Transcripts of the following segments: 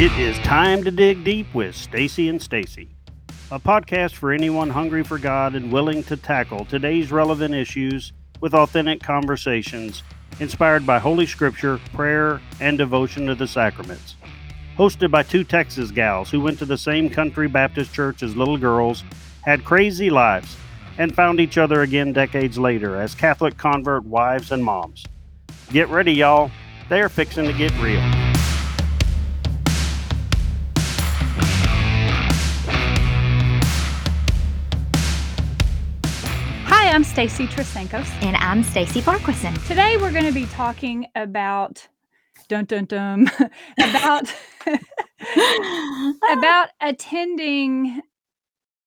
It is time to dig deep with Stacy and Stacy, a podcast for anyone hungry for God and willing to tackle today's relevant issues with authentic conversations inspired by Holy Scripture, prayer, and devotion to the sacraments. Hosted by two Texas gals who went to the same country Baptist church as little girls, had crazy lives, and found each other again decades later as Catholic convert wives and moms. Get ready, y'all. They're fixing to get real. I'm Stacy Trasancos. And I'm Stacy Farquharson. Today we're going to be talking about dun dun dun about about attending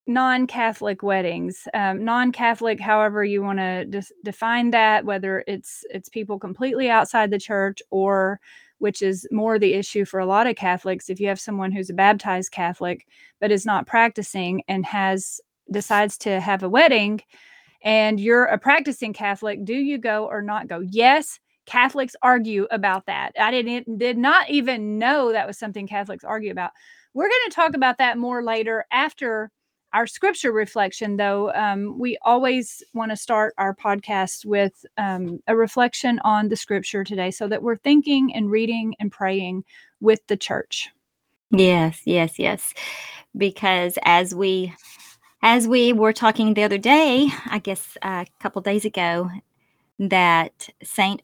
non-Catholic weddings. Um, non-Catholic, however you want to dis- define that, whether it's it's people completely outside the church or which is more the issue for a lot of Catholics. If you have someone who's a baptized Catholic but is not practicing and has decides to have a wedding and you're a practicing Catholic, do you go or not go? Yes, Catholics argue about that. I didn't did not even know that was something Catholics argue about. We're going to talk about that more later after our scripture reflection, though. Um, we always want to start our podcast with um, a reflection on the scripture today so that we're thinking and reading and praying with the church. Yes, yes, yes. Because as we as we were talking the other day, I guess a couple days ago, that Saint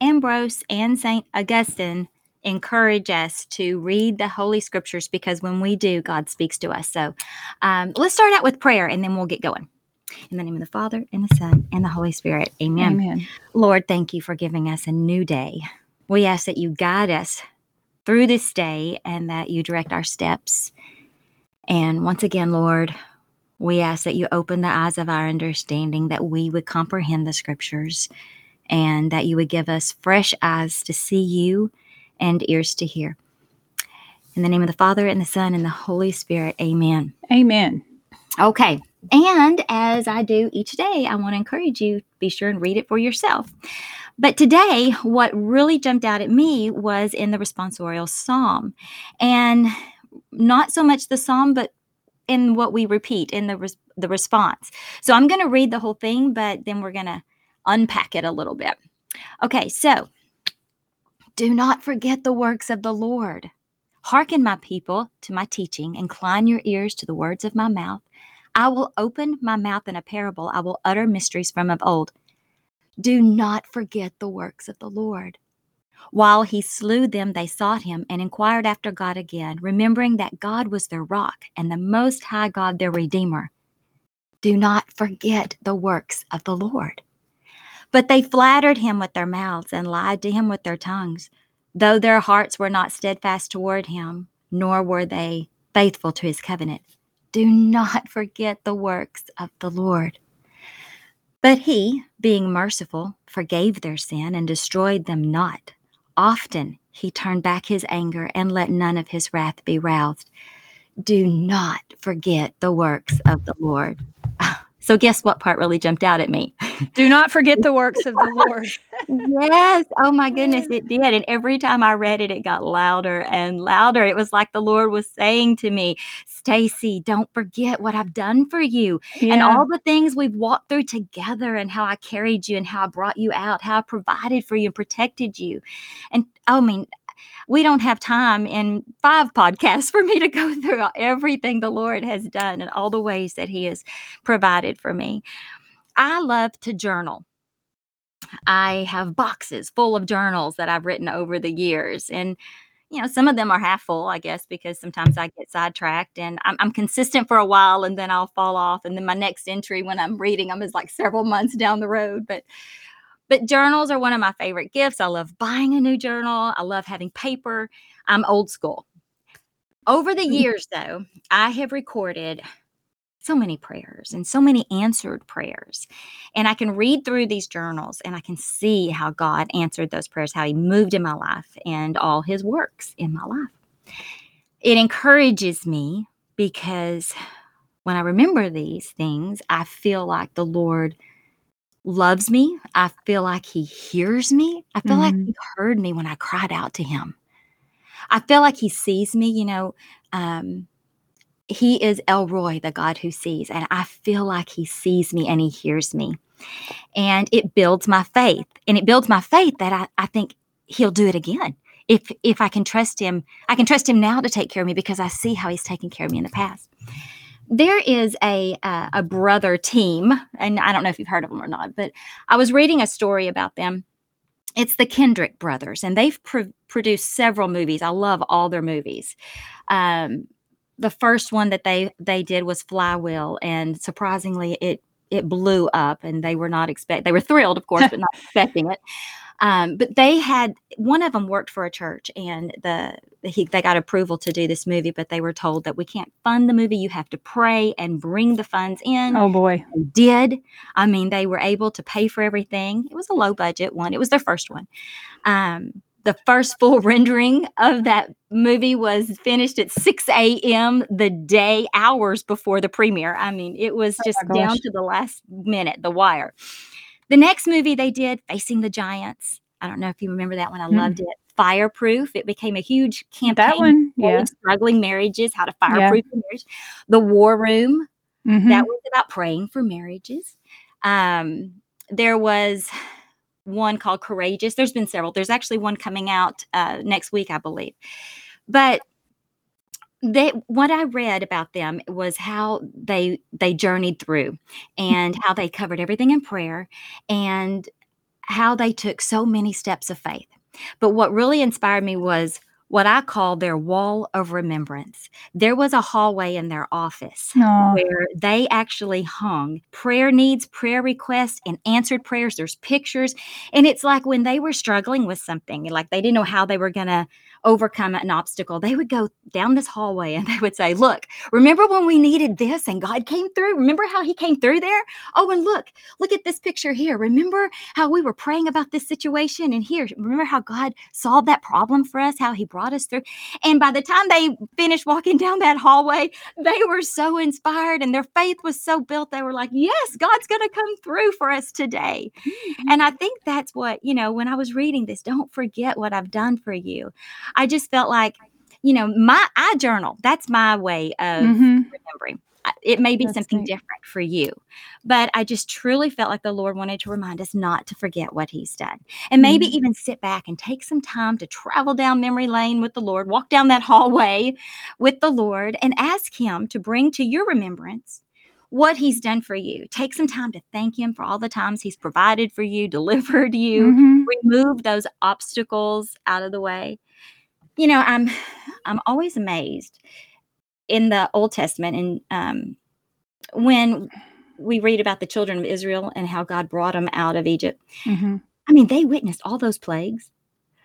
Ambrose and Saint Augustine encourage us to read the Holy Scriptures because when we do, God speaks to us. So um, let's start out with prayer and then we'll get going. In the name of the Father, and the Son, and the Holy Spirit. Amen. Amen. Lord, thank you for giving us a new day. We ask that you guide us through this day and that you direct our steps. And once again, Lord, we ask that you open the eyes of our understanding, that we would comprehend the scriptures, and that you would give us fresh eyes to see you and ears to hear. In the name of the Father, and the Son, and the Holy Spirit, amen. Amen. Okay. And as I do each day, I want to encourage you be sure and read it for yourself. But today, what really jumped out at me was in the responsorial psalm. And not so much the psalm, but in what we repeat in the res- the response. So I'm going to read the whole thing, but then we're going to unpack it a little bit. Okay, so do not forget the works of the Lord. Hearken, my people, to my teaching. Incline your ears to the words of my mouth. I will open my mouth in a parable. I will utter mysteries from of old. Do not forget the works of the Lord. While he slew them, they sought him and inquired after God again, remembering that God was their rock and the Most High God their Redeemer. Do not forget the works of the Lord. But they flattered him with their mouths and lied to him with their tongues, though their hearts were not steadfast toward him, nor were they faithful to his covenant. Do not forget the works of the Lord. But he, being merciful, forgave their sin and destroyed them not. Often he turned back his anger and let none of his wrath be roused. Do not forget the works of the Lord. So, guess what part really jumped out at me? Do not forget the works of the Lord. yes. Oh, my goodness, it did. And every time I read it, it got louder and louder. It was like the Lord was saying to me, Stacy, don't forget what I've done for you Yeah. and all the things we've walked through together and how I carried you and how I brought you out, how I provided for you and protected you. And I mean, we don't have time in five podcasts for me to go through everything the Lord has done and all the ways that He has provided for me. I love to journal. I have boxes full of journals that I've written over the years. And, you know, some of them are half full, I guess, because sometimes I get sidetracked and I'm, I'm consistent for a while and then I'll fall off. And then my next entry when I'm reading them is like several months down the road. But but journals are one of my favorite gifts. I love buying a new journal. I love having paper. I'm old school. Over the mm-hmm. years, though, I have recorded so many prayers and so many answered prayers. And I can read through these journals and I can see how God answered those prayers, how He moved in my life and all His works in my life. It encourages me because when I remember these things, I feel like the Lord loves me. I feel like he hears me. I feel like Mhm. he heard me when I cried out to him. I feel like he sees me, you know. Um, he is El Roi, the God who sees, and I feel like he sees me and he hears me. And it builds my faith. And it builds my faith that I, I think he'll do it again. If if I can trust him, I can trust him now to take care of me because I see how he's taken care of me in the past. There is a uh, a brother team, and I don't know if you've heard of them or not, but I was reading a story about them. It's the Kendrick brothers, and they've pr- produced several movies. I love all their movies. Um, the first one that they they did was Flywheel, and surprisingly, it it blew up, and they were not expect they were thrilled, of course, but not expecting it. Um, but they had one of them worked for a church, and the he, they got approval to do this movie, but they were told that we can't fund the movie. You have to pray and bring the funds in. Oh boy, They did. I mean, they were able to pay for everything. It was a low budget one. It was their first one. Um, the first full rendering of that movie was finished at 6 a.m. the day, hours before the premiere. I mean, it was Oh just my down to the last minute, the wire. The next movie they did, Facing the Giants. I don't know if you remember that one. I Mm. loved it. Fireproof. It became a huge campaign. that one, yeah. Struggling marriages, how to fireproof your marriage. The War Room Mhm. that was about praying for marriages. Um, there was one called Courageous. There's been several. There's actually one coming out uh, next week, I believe. But they what I read about them was how they they journeyed through mm. and how they covered everything in prayer and how they took so many steps of faith. But what really inspired me was what I call their wall of remembrance. There was a hallway in their office Aw. where they actually hung prayer needs, prayer requests, and answered prayers. There's pictures. And it's like when they were struggling with something, like they didn't know how they were going to overcome an obstacle, they would go down this hallway and they would say, Look, remember when we needed this and God came through? Remember how He came through there? Oh, and look, look at this picture here. Remember how we were praying about this situation? And here, remember how God solved that problem for us, how He brought us through? And by the time they finished walking down that hallway, they were so inspired and their faith was so built. They were like, Yes, God's going to come through for us today. And mm-hmm. I think that's what, you know, when I was reading this, don't forget what I've done for you. I just felt like, you know, my I journal. That's my way of Mhm. remembering. It may be That's something neat. different for you, but I just truly felt like the Lord wanted to remind us not to forget what He's done. And maybe Mhm. even sit back and take some time to travel down memory lane with the Lord, walk down that hallway with the Lord, and ask Him to bring to your remembrance what He's done for you. Take some time to thank Him for all the times He's provided for you, delivered you, Mhm. remove those obstacles out of the way you know i'm i'm always amazed in the old testament and um when we read about the children of israel and how god brought them out of egypt Mhm. i mean they witnessed all those plagues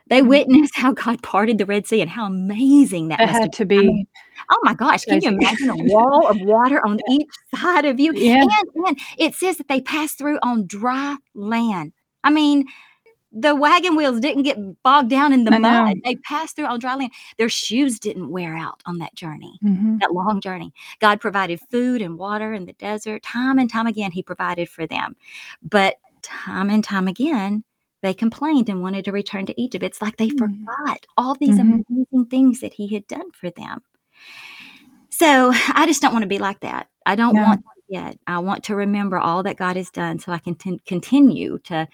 they Mhm. witnessed how god parted the red sea and how amazing that have had to been. I be. mean, oh my gosh can you imagine a wall of water on each side of you Yeah. and, and it says that they passed through on dry land i mean the wagon wheels didn't get bogged down in the I know. mud. They passed through on dry land. Their shoes didn't wear out on that journey, Mhm. that long journey. God provided food and water in the desert. Time and time again, He provided for them. But time and time again, they complained and wanted to return to Egypt. It's like they Mm. forgot all these Mhm. amazing things that He had done for them. So I just don't want to be like that. I don't No. want to forget. I want to remember all that God has done so I can ten- continue to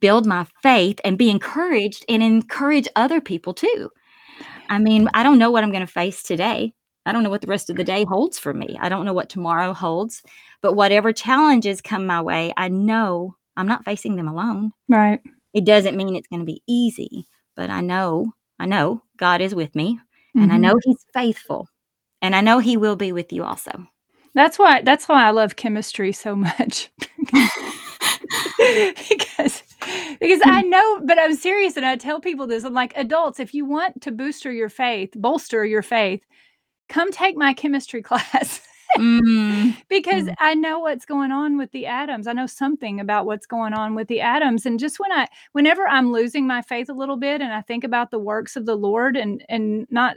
build my faith and be encouraged and encourage other people too. I mean, I don't know what I'm going to face today. I don't know what the rest of the day holds for me. I don't know what tomorrow holds, but whatever challenges come my way, I know I'm not facing them alone. Right. It doesn't mean it's going to be easy, but I know, I know God is with me and I Mhm. know he's faithful and I know he will be with you also. That's why that's why I love chemistry so much. because because I know, but I'm serious and I tell people this. I'm like, adults, if you want to booster your faith, bolster your faith, come take my chemistry class. Mm, because Mm. I know what's going on with the atoms. I know something about what's going on with the atoms. And just when I whenever I'm losing my faith a little bit and I think about the works of the Lord and and not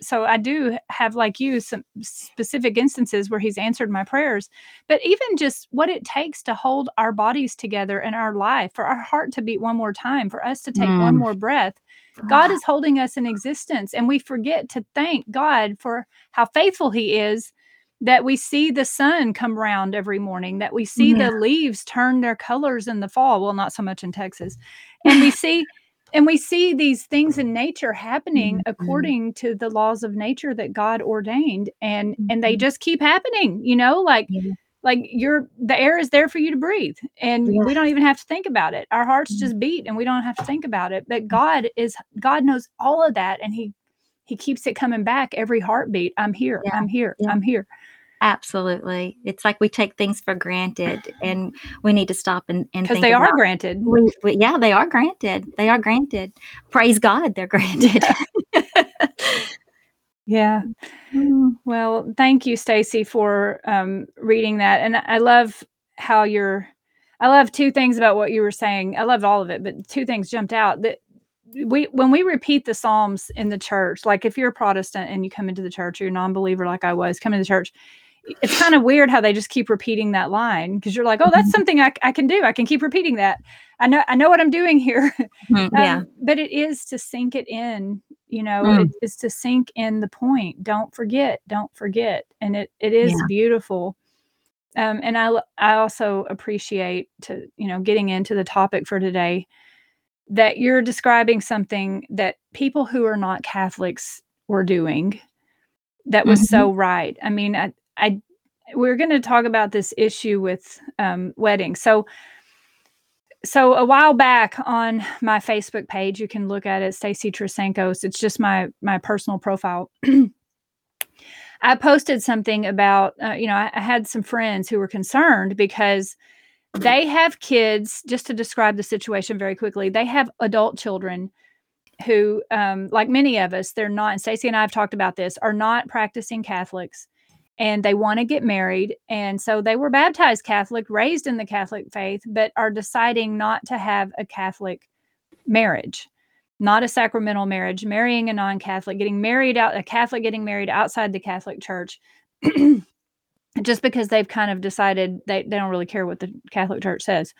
so I do have like you some specific instances where he's answered my prayers, but even just what it takes to hold our bodies together in our life, for our heart to beat one more time, for us to take one Mm. more breath. God is holding us in existence and we forget to thank God for how faithful he is that we see the sun come round every morning, that we see Yeah. the leaves turn their colors in the fall. Well, not so much in Texas. And we see and we see these things in nature happening Mhm. according to the laws of nature that God ordained and and they Mhm. just keep happening, you know, like Yeah. like you're the air is there for you to breathe and Yeah. we don't even have to think about it. Our hearts Mhm. just beat and we don't have to think about it. But God is God knows all of that and he he keeps it coming back every heartbeat. I'm here. Yeah. I'm here. I'm here. Absolutely. It's like we take things for granted and we need to stop and, and Because they are granted. we, we- yeah, they are granted. They are granted. Praise God, they're granted. Yeah. Mm, Well, thank you, Stacy, for um, reading that. And I love how you're. I love two things about what you were saying. I loved all of it, but two things jumped out that we when we repeat the Psalms in the church, like if you're a Protestant and you come into the church, or you're a non-believer like I was, come into the church. It's kind of weird how they just keep repeating that line because you're like, oh, that's Mhm. something I, I can do. I can keep repeating that. I know I know what I'm doing here. mm, yeah. Um, but it is to sink it in, you know, Mm. it is to sink in the point. Don't forget, don't forget. And it it is Yeah. beautiful. Um, and I I also appreciate to, you know, getting into the topic for today that you're describing something that people who are not Catholics were doing that was Mhm. so right. I mean, I I we're going to talk about this issue with um, weddings. So so a while back on my Facebook page, you can look at it, Stacy Trasancos. It's just my my personal profile. I posted something about, uh, you know, I, I had some friends who were concerned because they have kids. Just to describe the situation very quickly, they have adult children who, um, like many of us, they're not. And Stacy and I have talked about this, are not practicing Catholics, and they want to get married, and so they were baptized Catholic, raised in the Catholic faith, but are deciding not to have a Catholic marriage not a sacramental marriage, marrying a non-Catholic, getting married out a Catholic getting married outside the Catholic Church. just because they've kind of decided they, they don't really care what the Catholic Church says.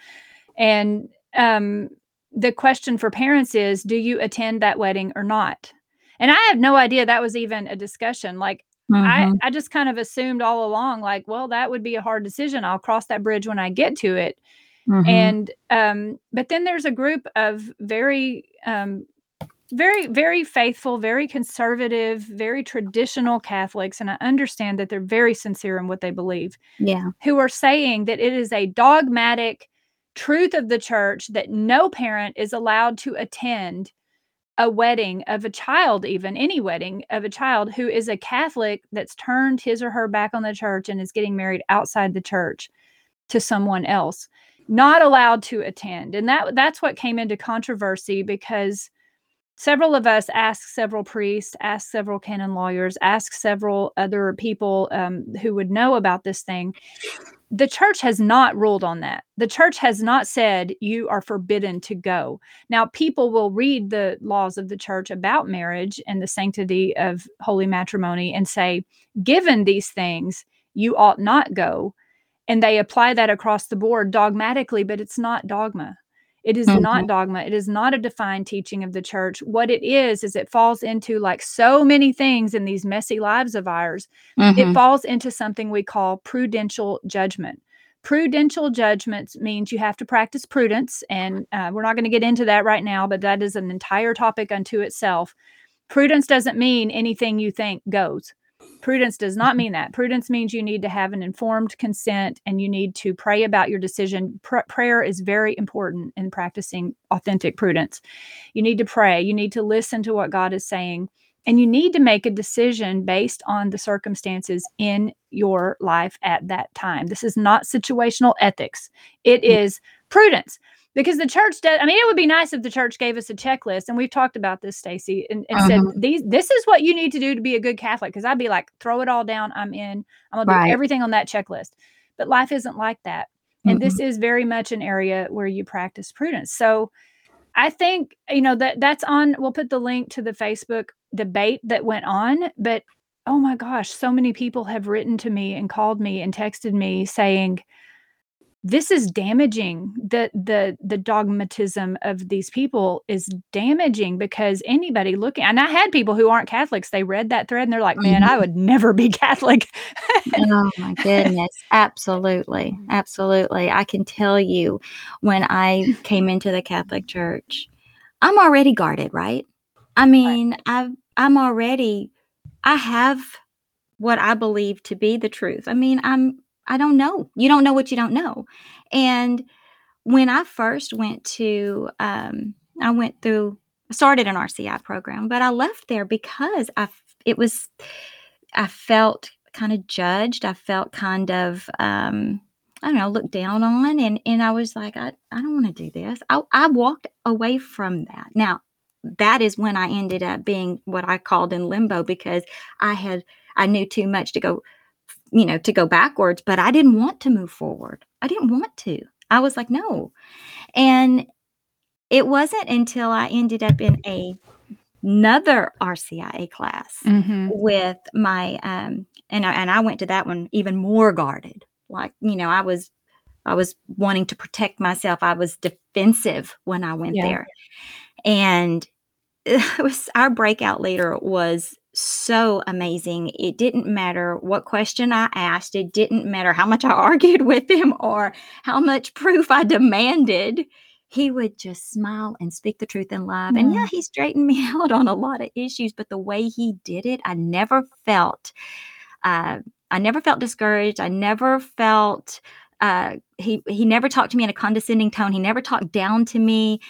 And um, the question for parents is do you attend that wedding or not? And I have no idea that was even a discussion. Like I, Mhm. I just kind of assumed all along, like, well, that would be a hard decision. I'll cross that bridge when I get to it Mhm. and um but then there's a group of very um very very faithful very conservative very traditional catholics and i understand that they're very sincere in what they believe yeah. who are saying that it is a dogmatic truth of the church that no parent is allowed to attend a wedding of a child even any wedding of a child who is a catholic that's turned his or her back on the church and is getting married outside the church to someone else not allowed to attend. And that that's what came into controversy because several of us asked several priests asked several canon lawyers asked several other people um, who would know about this thing. The church has not ruled on that. The church has not said you are forbidden to go. Now people will read the laws of the church about marriage and the sanctity of holy matrimony and say given these things you ought not go. And they apply that across the board dogmatically but it's not dogma it is not Mhm. dogma. It is not a defined teaching of the church. What it is is it falls into like so many things in these messy lives of ours it Mhm. falls into something we call prudential judgment. Prudential judgments means you have to practice prudence and uh, we're not going to get into that right now but that is an entire topic unto itself. Prudence doesn't mean anything you think goes Prudence does not mm-hmm. mean that. Prudence means you need to have an informed consent and you need to pray about your decision. Pr- prayer is very important in practicing authentic prudence. You need to pray, you need to listen to what God is saying, and you need to make a decision based on the circumstances in your life at that time. This is not situational ethics, it mm-hmm. is prudence because the church does i mean it would be nice if the church gave us a checklist and we've talked about this stacy and, and said Mhm. these this is what you need to do to be a good catholic. Because i'd be like throw it all down i'm in. I'm gonna Right. do everything on that checklist. But life isn't like that and this is very much an area where you practice prudence. So i think you know that that's on we'll put the link to the facebook debate that went on, but oh my gosh, so many people have written to me and called me and texted me saying, this is damaging the the the dogmatism of these people is damaging because anybody looking and i had people who aren't catholics they read that thread and they're like man i mm-hmm. would never be catholic Oh my goodness. Absolutely. Mm-hmm. Absolutely. I can tell you when I came into the mm-hmm. Catholic Church, I'm already guarded, right? I mean, I've I'm already I have what I believe to be the truth. I mean, I'm I don't know. You don't know what you don't know. And when I first went to um I went through started an RCI program, but I left there because I, it was I felt kind of judged. I felt kind of um I don't know, looked down on and and I was like I I don't want to do this. I I walked away from that. Now, that is when I ended up being what I called in limbo because I had I knew too much to go you know, to go backwards, but I didn't want to move forward. I didn't want to. I was like, no. And it wasn't until I ended up in a another RCIA class mm-hmm. with my um and I, and I went to that one even more guarded. Like, you know, I was I was wanting to protect myself. I was defensive when I went Yeah. there. And it was our breakout leader was so amazing. It didn't matter what question I asked, it didn't matter how much I argued with him or how much proof I demanded. He would just smile and speak the truth in love. And yeah, Mm. he straightened me out on a lot of issues, but the way he did it, I never felt uh, I never felt discouraged. I never felt uh, he he never talked to me in a condescending tone. He never talked down to me.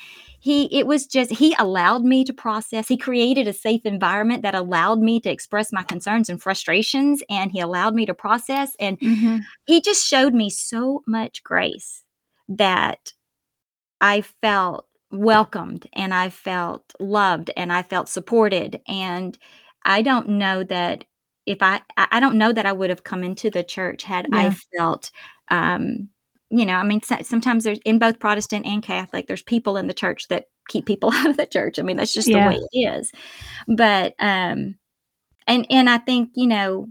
He it was just he allowed me to process. He created a safe environment that allowed me to express my concerns and frustrations, and he allowed me to process. And Mm-hmm. he just showed me so much grace that I felt welcomed and I felt loved and I felt supported. And I don't know that if I, I don't know that I would have come into the church had Yeah. I felt, um, you know, I mean, sometimes there's in both Protestant and Catholic, there's people in the church that keep people out of the church. I mean, that's just Yeah. the way it is. But, um, and, and I think, you know,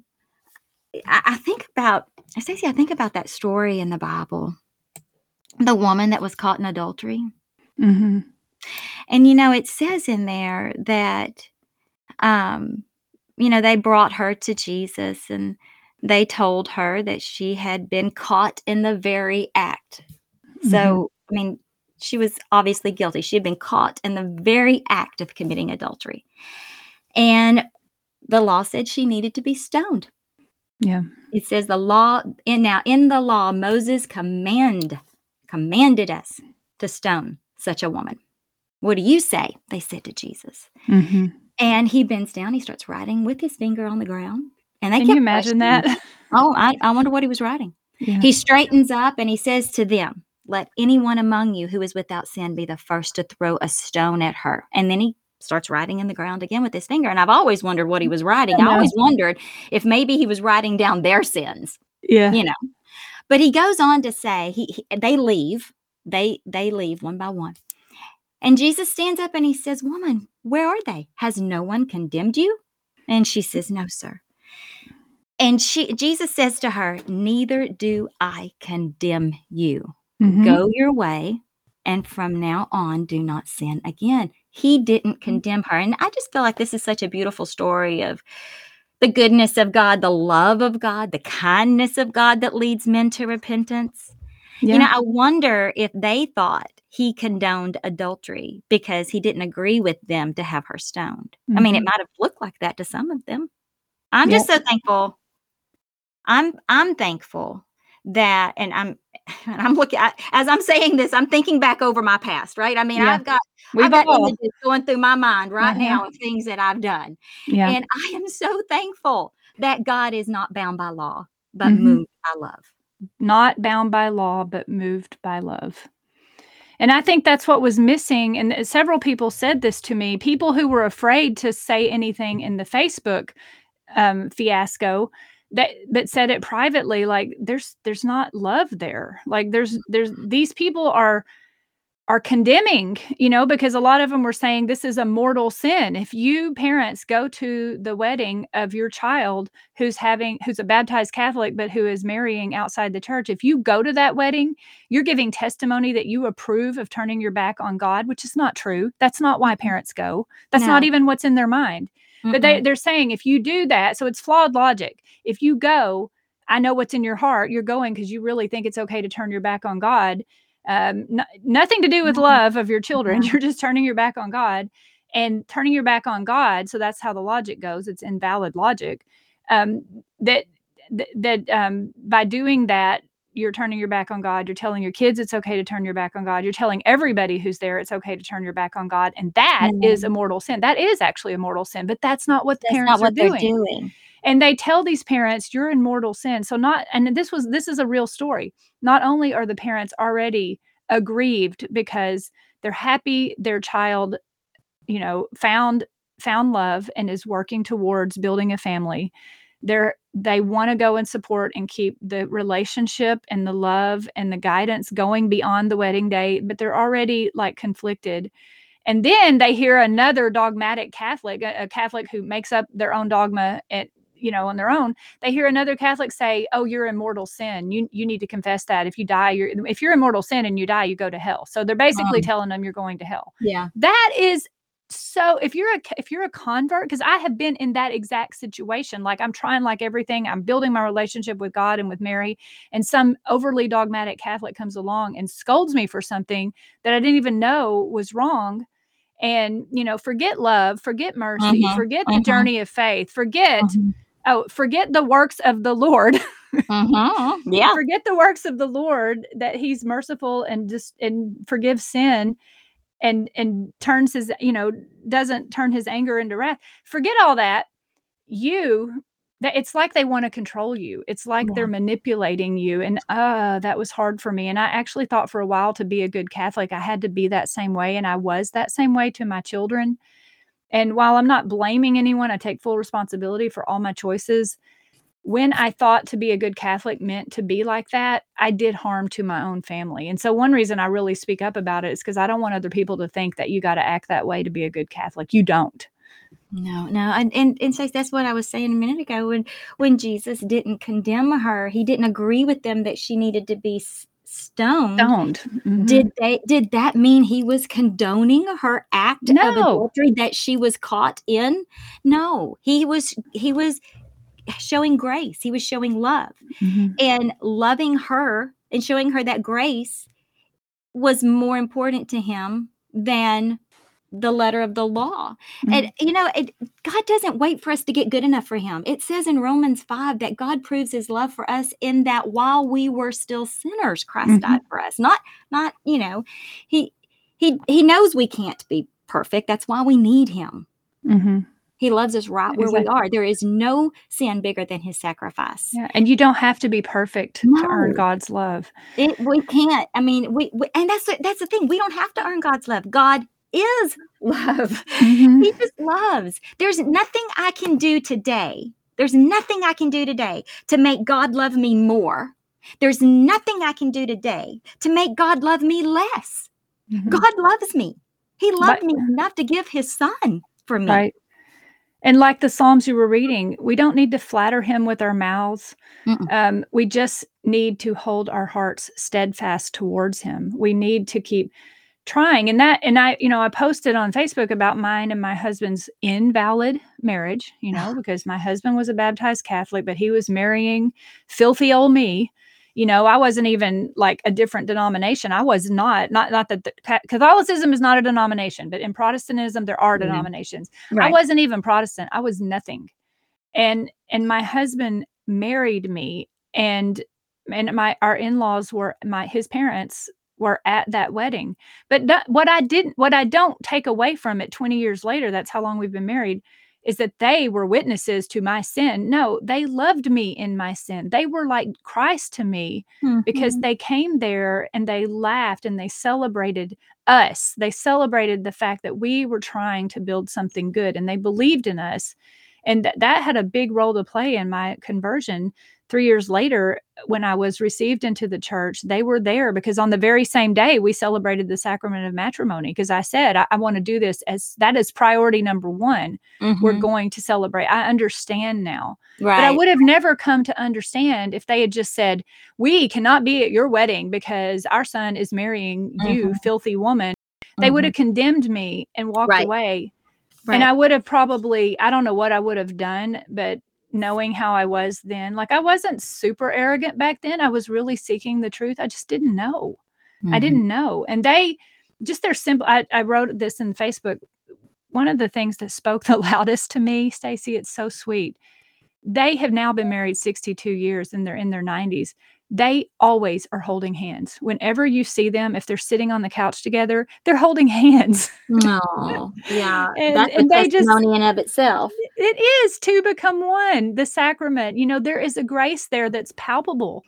I, I think about Stacy, I think about that story in the Bible, the woman that was caught in adultery. Mm-hmm. And you know, it says in there that um, you know, they brought her to Jesus and they told her that she had been caught in the very act. So, I mean, she was obviously guilty. She had been caught in the very act of committing adultery. And the law said she needed to be stoned. Yeah. It says the law in now in the law Moses command commanded us to stone such a woman. What do you say? They said to Jesus. Mm-hmm. And he bends down, he starts writing with his finger on the ground. And they Can you imagine that? Oh, I, I wonder what he was writing. Yeah. He straightens up and he says to them, Let anyone among you who is without sin be the first to throw a stone at her. And then he starts writing in the ground again with his finger. And I've always wondered what he was writing. I I always wondered if maybe he was writing down their sins yeah. you know but he goes on to say he, he they leave they they leave one by one and jesus stands up and he says woman where are they has no one condemned you and she says no sir and she jesus says to her neither do i condemn you. Mhm. go your way and from now on do not sin again. He didn't condemn her. And i just feel like this is such a beautiful story of the goodness of god the love of god the kindness of god that leads men to repentance. Yeah. you know i wonder if they thought he condoned adultery because he didn't agree with them to have her stoned. I mean it Mhm. might have looked like that to some of them. I'm just so thankful i'm i'm thankful that and i'm and i'm looking at, as i'm saying this i'm thinking back over my past right i mean Yeah. i've got We've i've got all. images going through my mind right Uh-huh. now of things that i've done Yeah. and i am so thankful that god is not bound by law but Mhm. moved by love not bound by law, but moved by love. And I think that's what was missing. And uh, several people said this to me people who were afraid to say anything in the Facebook um, fiasco that that said it privately like there's there's not love there like there's there's these people are are condemning, you know, because a lot of them were saying this is a mortal sin. If you parents go to the wedding of your child who's having who's a baptized Catholic but who is marrying outside the church, if you go to that wedding, you're giving testimony that you approve of turning your back on God, which is not true. That's not why parents go. That's not even what's in their mind. But they, they're saying if you do that, so it's flawed logic. If you go, I know what's in your heart. You're going because you really think it's okay to turn your back on God. Um, no, nothing to do with Mhm. love of your children. You're just turning your back on God and turning your back on God. So that's how the logic goes. It's invalid logic. Um, that that, that um, by doing that, you're turning your back on God. You're telling your kids it's okay to turn your back on God. You're telling everybody who's there it's okay to turn your back on God. And that is a mortal sin. That is actually a mortal sin, but that's not what the That's parents not what are they're doing doing. And they tell these parents you're in mortal sin. So not and this was this is a real story. Not only are the parents already aggrieved because they're happy their child you know found found love and is working towards building a family they're they want to go and support and keep the relationship and the love and the guidance going beyond the wedding date but they're already like conflicted. And then they hear another dogmatic catholic a, a catholic who makes up their own dogma at you know on their own they hear another catholic say oh you're in mortal sin you you need to confess that if you die you're if you're in mortal sin and you die you go to hell so they're basically Um. telling them you're going to hell Yeah. that is so if you're a if you're a convert because i have been in that exact situation like i'm trying like everything i'm building my relationship with god and with mary and some overly dogmatic catholic comes along and scolds me for something that i didn't even know was wrong and you know forget love forget mercy Mhm, forget the mhm. journey of faith forget Mhm. Oh forget the works of the lord. Mhm. Yeah. forget the works of the lord that he's merciful and just and forgives sin and and turns his you know doesn't turn his anger into wrath. Forget all that. You that it's like they want to control you. It's like Yeah. they're manipulating you. And uh that was hard for me. And i actually thought for a while to be a good catholic i had to be that same way. And i was that same way to my children and while i'm not blaming anyone i take full responsibility for all my choices when I thought to be a good Catholic meant to be like that, I did harm to my own family. And so one reason I really speak up about it is because I don't want other people to think that you got to act that way to be a good Catholic. You don't. No, no, and and so that's what I was saying a minute ago. When when Jesus didn't condemn her, he didn't agree with them that she needed to be stoned. Don't. Mhm. Did they? Did that mean he was condoning her act of adultery that she was caught in? No, he was. He was showing grace. He was showing love Mhm. and loving her and showing her that grace was more important to him than the letter of the law. And you know, it, God doesn't wait for us to get good enough for him. It says in Romans 5 that God proves his love for us in that while we were still sinners, Christ Mhm. died for us. Not not, you know, he he he knows we can't be perfect. That's why we need him. Mhm. He loves us right where we are. There is no sin bigger than his sacrifice. Yeah. And you don't have to be perfect to earn God's love. It, we can't. I mean, we, we and that's that's the thing. We don't have to earn God's love. God is love. Mhm. He just loves. There's nothing I can do today. There's nothing I can do today to make God love me more. There's nothing I can do today to make God love me less. Mhm. God loves me. He loved But- me enough to give his son for me. Right. And like the Psalms you were reading, we don't need to flatter him with our mouths. Um, we just need to hold our hearts steadfast towards him. We need to keep trying. And that, and I, you know, I posted on Facebook about mine and my husband's invalid marriage, you know, uh-huh. because my husband was a baptized Catholic, but he was marrying filthy old me. You know, I wasn't even like a different denomination. I was not, not, not that the, Catholicism is not a denomination, but in Protestantism, there are Yeah. denominations. I wasn't even Protestant. I was nothing. And and my husband married me and and my our in-laws were my his parents were at that wedding. But that, what I didn't what I don't take away from it 20 years later, that's how long we've been married, is that they were witnesses to my sin. No, they loved me in my sin. They were like Christ to me because Mhm. they came there and they laughed and they celebrated us. They celebrated the fact that we were trying to build something good and they believed in us. And th- that had a big role to play in my conversion three years later when i was received into the church they were there because on the very same day we celebrated the sacrament of matrimony because i said i, I want to do this as that is priority number one we're Mhm. going to celebrate i understand now right. but I would have never come to understand if they had just said, We cannot be at your wedding because our son is marrying you, Mhm. filthy woman. They would Mhm. have condemned me and walked Right. away. Right. And I would have probably, I don't know what I would have done, but knowing how I was then, like I wasn't super arrogant back then. I was really seeking the truth. I just didn't know. I Mhm. didn't know. And they just their simple I, I wrote this in Facebook. One of the things that spoke the loudest to me, Stacy, it's so sweet. They have now been married 62 years and they're in their 90s. They always are holding hands. Whenever you see them, if they're sitting on the couch together, they're holding hands. Oh, yeah. And- That's and they just- testimony in of itself. It is to become one, the sacrament. You know, there is a grace there that's palpable.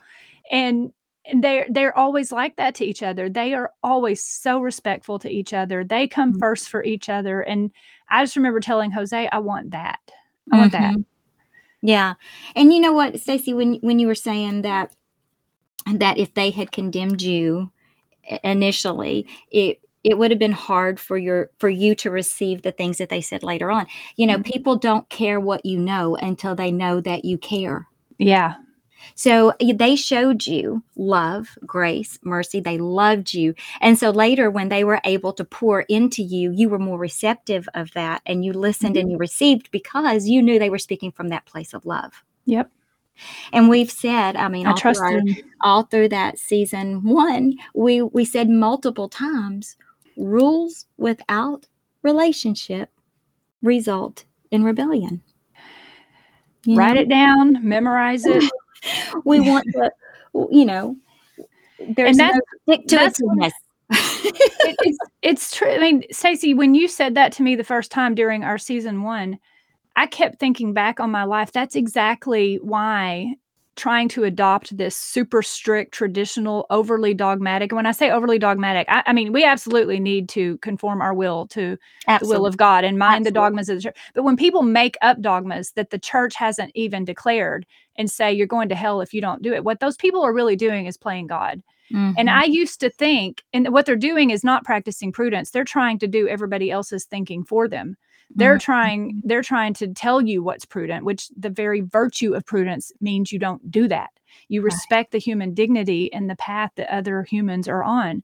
And and they're they're always like that to each other. They are always so respectful to each other. They come Mhm. first for each other. And I just remember telling Jose, I want that. I want that. Mhm. Yeah. And you know what, Stacy, when when you were saying that that if they had condemned you initially, it it would have been hard for your for you to receive the things that they said later on. You know, Mhm. people don't care what you know until they know that you care. Yeah. So they showed you love, grace, mercy. They loved you. And so later, when they were able to pour into you, you were more receptive of that and you listened and you received because you knew they were speaking from that place of love. Yep. And we've said, I mean, I all, through, our, all through that season one, we, we said multiple times rules without relationship result in rebellion. You Write know? it down, memorize it. we want to, you know, there's that's- no stick to that's it, it's it's true. I mean, Stacy, when you said that to me the first time during our season one, I kept thinking back on my life. That's exactly why trying to adopt this super strict, traditional, overly dogmatic. When I say overly dogmatic, I, I mean we absolutely need to conform our will to the will of God and mind the dogmas of the church. But when people make up dogmas that the church hasn't even declared and say you're going to hell if you don't do it, what those people are really doing is playing God. And Mhm. I used to think, and what they're doing is not practicing prudence. They're trying to do everybody else's thinking for them. They're Mhm. trying, they're trying to tell you what's prudent, which the very virtue of prudence means you don't do that. You respect the human dignity and the path that other humans are on.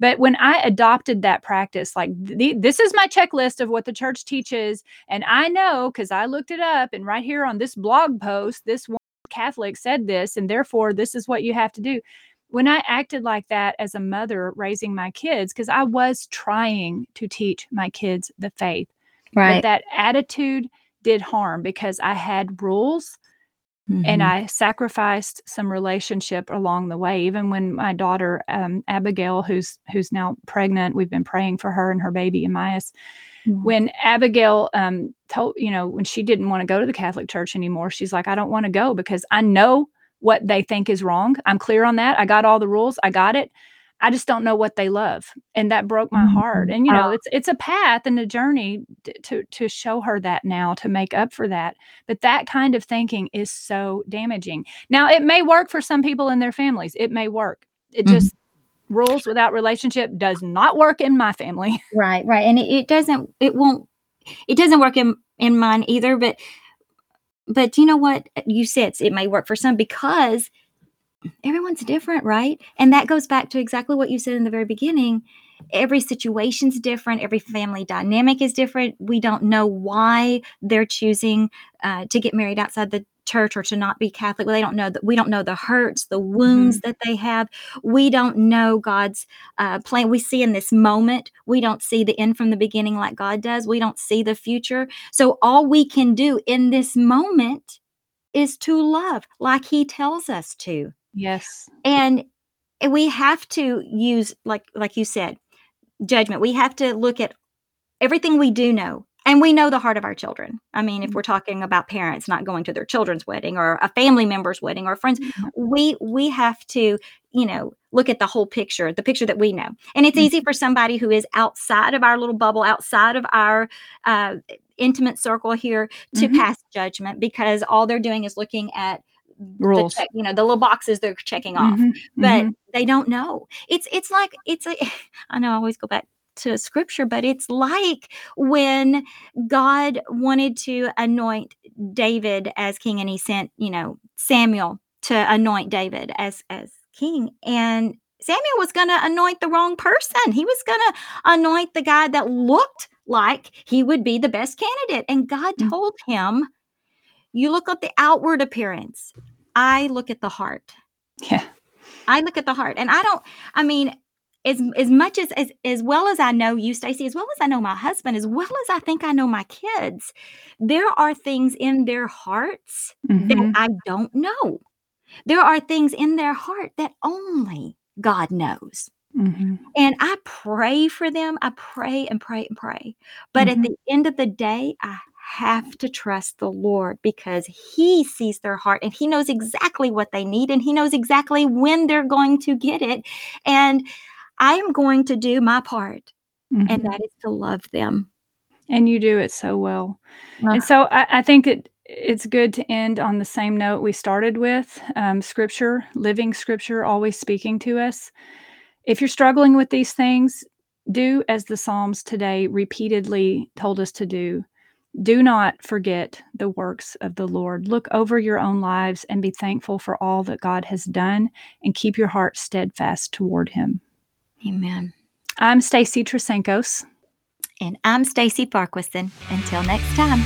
But when I adopted that practice, like th- this is my checklist of what the church teaches, and I know because I looked it up, and right here on this blog post, this one Catholic said this, and therefore this is what you have to do when I acted like that as a mother raising my kids, because I was trying to teach my kids the faith, but right. that attitude did harm because I had rules and Mhm. I sacrificed some relationship along the way. Even when my daughter um, Abigail, who's who's now pregnant, we've been praying for her and her baby Emmaus. Mhm. When Abigail um, told, you know, when she didn't want to go to the Catholic Church anymore, she's like, I don't want to go because I know what they think is wrong. I'm clear on that. I got all the rules. I got it. I just don't know what they love, and that broke my heart. Mhm. And you know, Oh. it's it's a path and a journey t- to to show her that now to make up for that. But that kind of thinking is so damaging. Now, it may work for some people in their families. It may work. It Mhm. just rules without relationship does not work in my family. Right, right. And it, it doesn't it won't it doesn't work in in mine either, but but you know what? You said it may work for some because everyone's different, right? And that goes back to exactly what you said in the very beginning. Every situation's different, every family dynamic is different. We don't know why they're choosing uh, to get married outside the church or to not be Catholic. Well, They don't know that we don't know the hurts, the wounds that they have. We don't know God's uh, plan. We see in this moment, we don't see the end from the beginning like God does. We don't see the future. So all we can do in this moment is to love like He tells us to Yes. and we have to use like like you said judgment we have to look at everything we do know and we know the heart of our children i mean if Mhm. we're talking about parents not going to their children's wedding or a family member's wedding or friends Mhm. we we have to you know look at the whole picture the picture that we know and it's easy for somebody who is outside of our little bubble outside of our uh, intimate circle here to Mhm. pass judgment because all they're doing is looking at Rules. check, you know, the little boxes they're checking off Mhm, but mhm. they don't know. It's it's like it's a I know I always go back to scripture, but it's like when God wanted to anoint David as king and he sent, you know, Samuel to anoint David as as king and Samuel was going to anoint the wrong person. He was going to anoint the guy that looked like he would be the best candidate and God Mm. told him, you look at the outward appearance. I look at the heart. yeah. I look at the heart, and I don't. I mean, as as much as as as well as I know you, Stacy, as well as I know my husband, as well as I think I know my kids, there are things in their hearts Mhm. that I don't know. There are things in their heart that only God knows. Mhm. And I pray for them. I pray and pray and pray. But Mhm. at the end of the day, I have to trust the Lord because He sees their heart and He knows exactly what they need and He knows exactly when they're going to get it. And I am going to do my part, and Mhm. that is to love them. and you do it so well. Ugh. And so I, I think it it's good to end on the same note we started with um, scripture, living scripture, always speaking to us. If you're struggling with these things, do as the Psalms today repeatedly told us to do. Do not forget the works of the Lord. Look over your own lives and be thankful for all that God has done and keep your heart steadfast toward Him. Amen. I'm Stacy Trasancos. And I'm Stacy Farquharson. Until next time.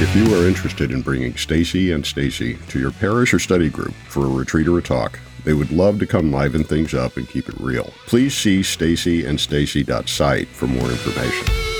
If you are interested in bringing Stacy and Stacy to your parish or study group for a retreat or a talk, they would love to come liven things up and keep it real. Please see stacyandstacy.site for more information.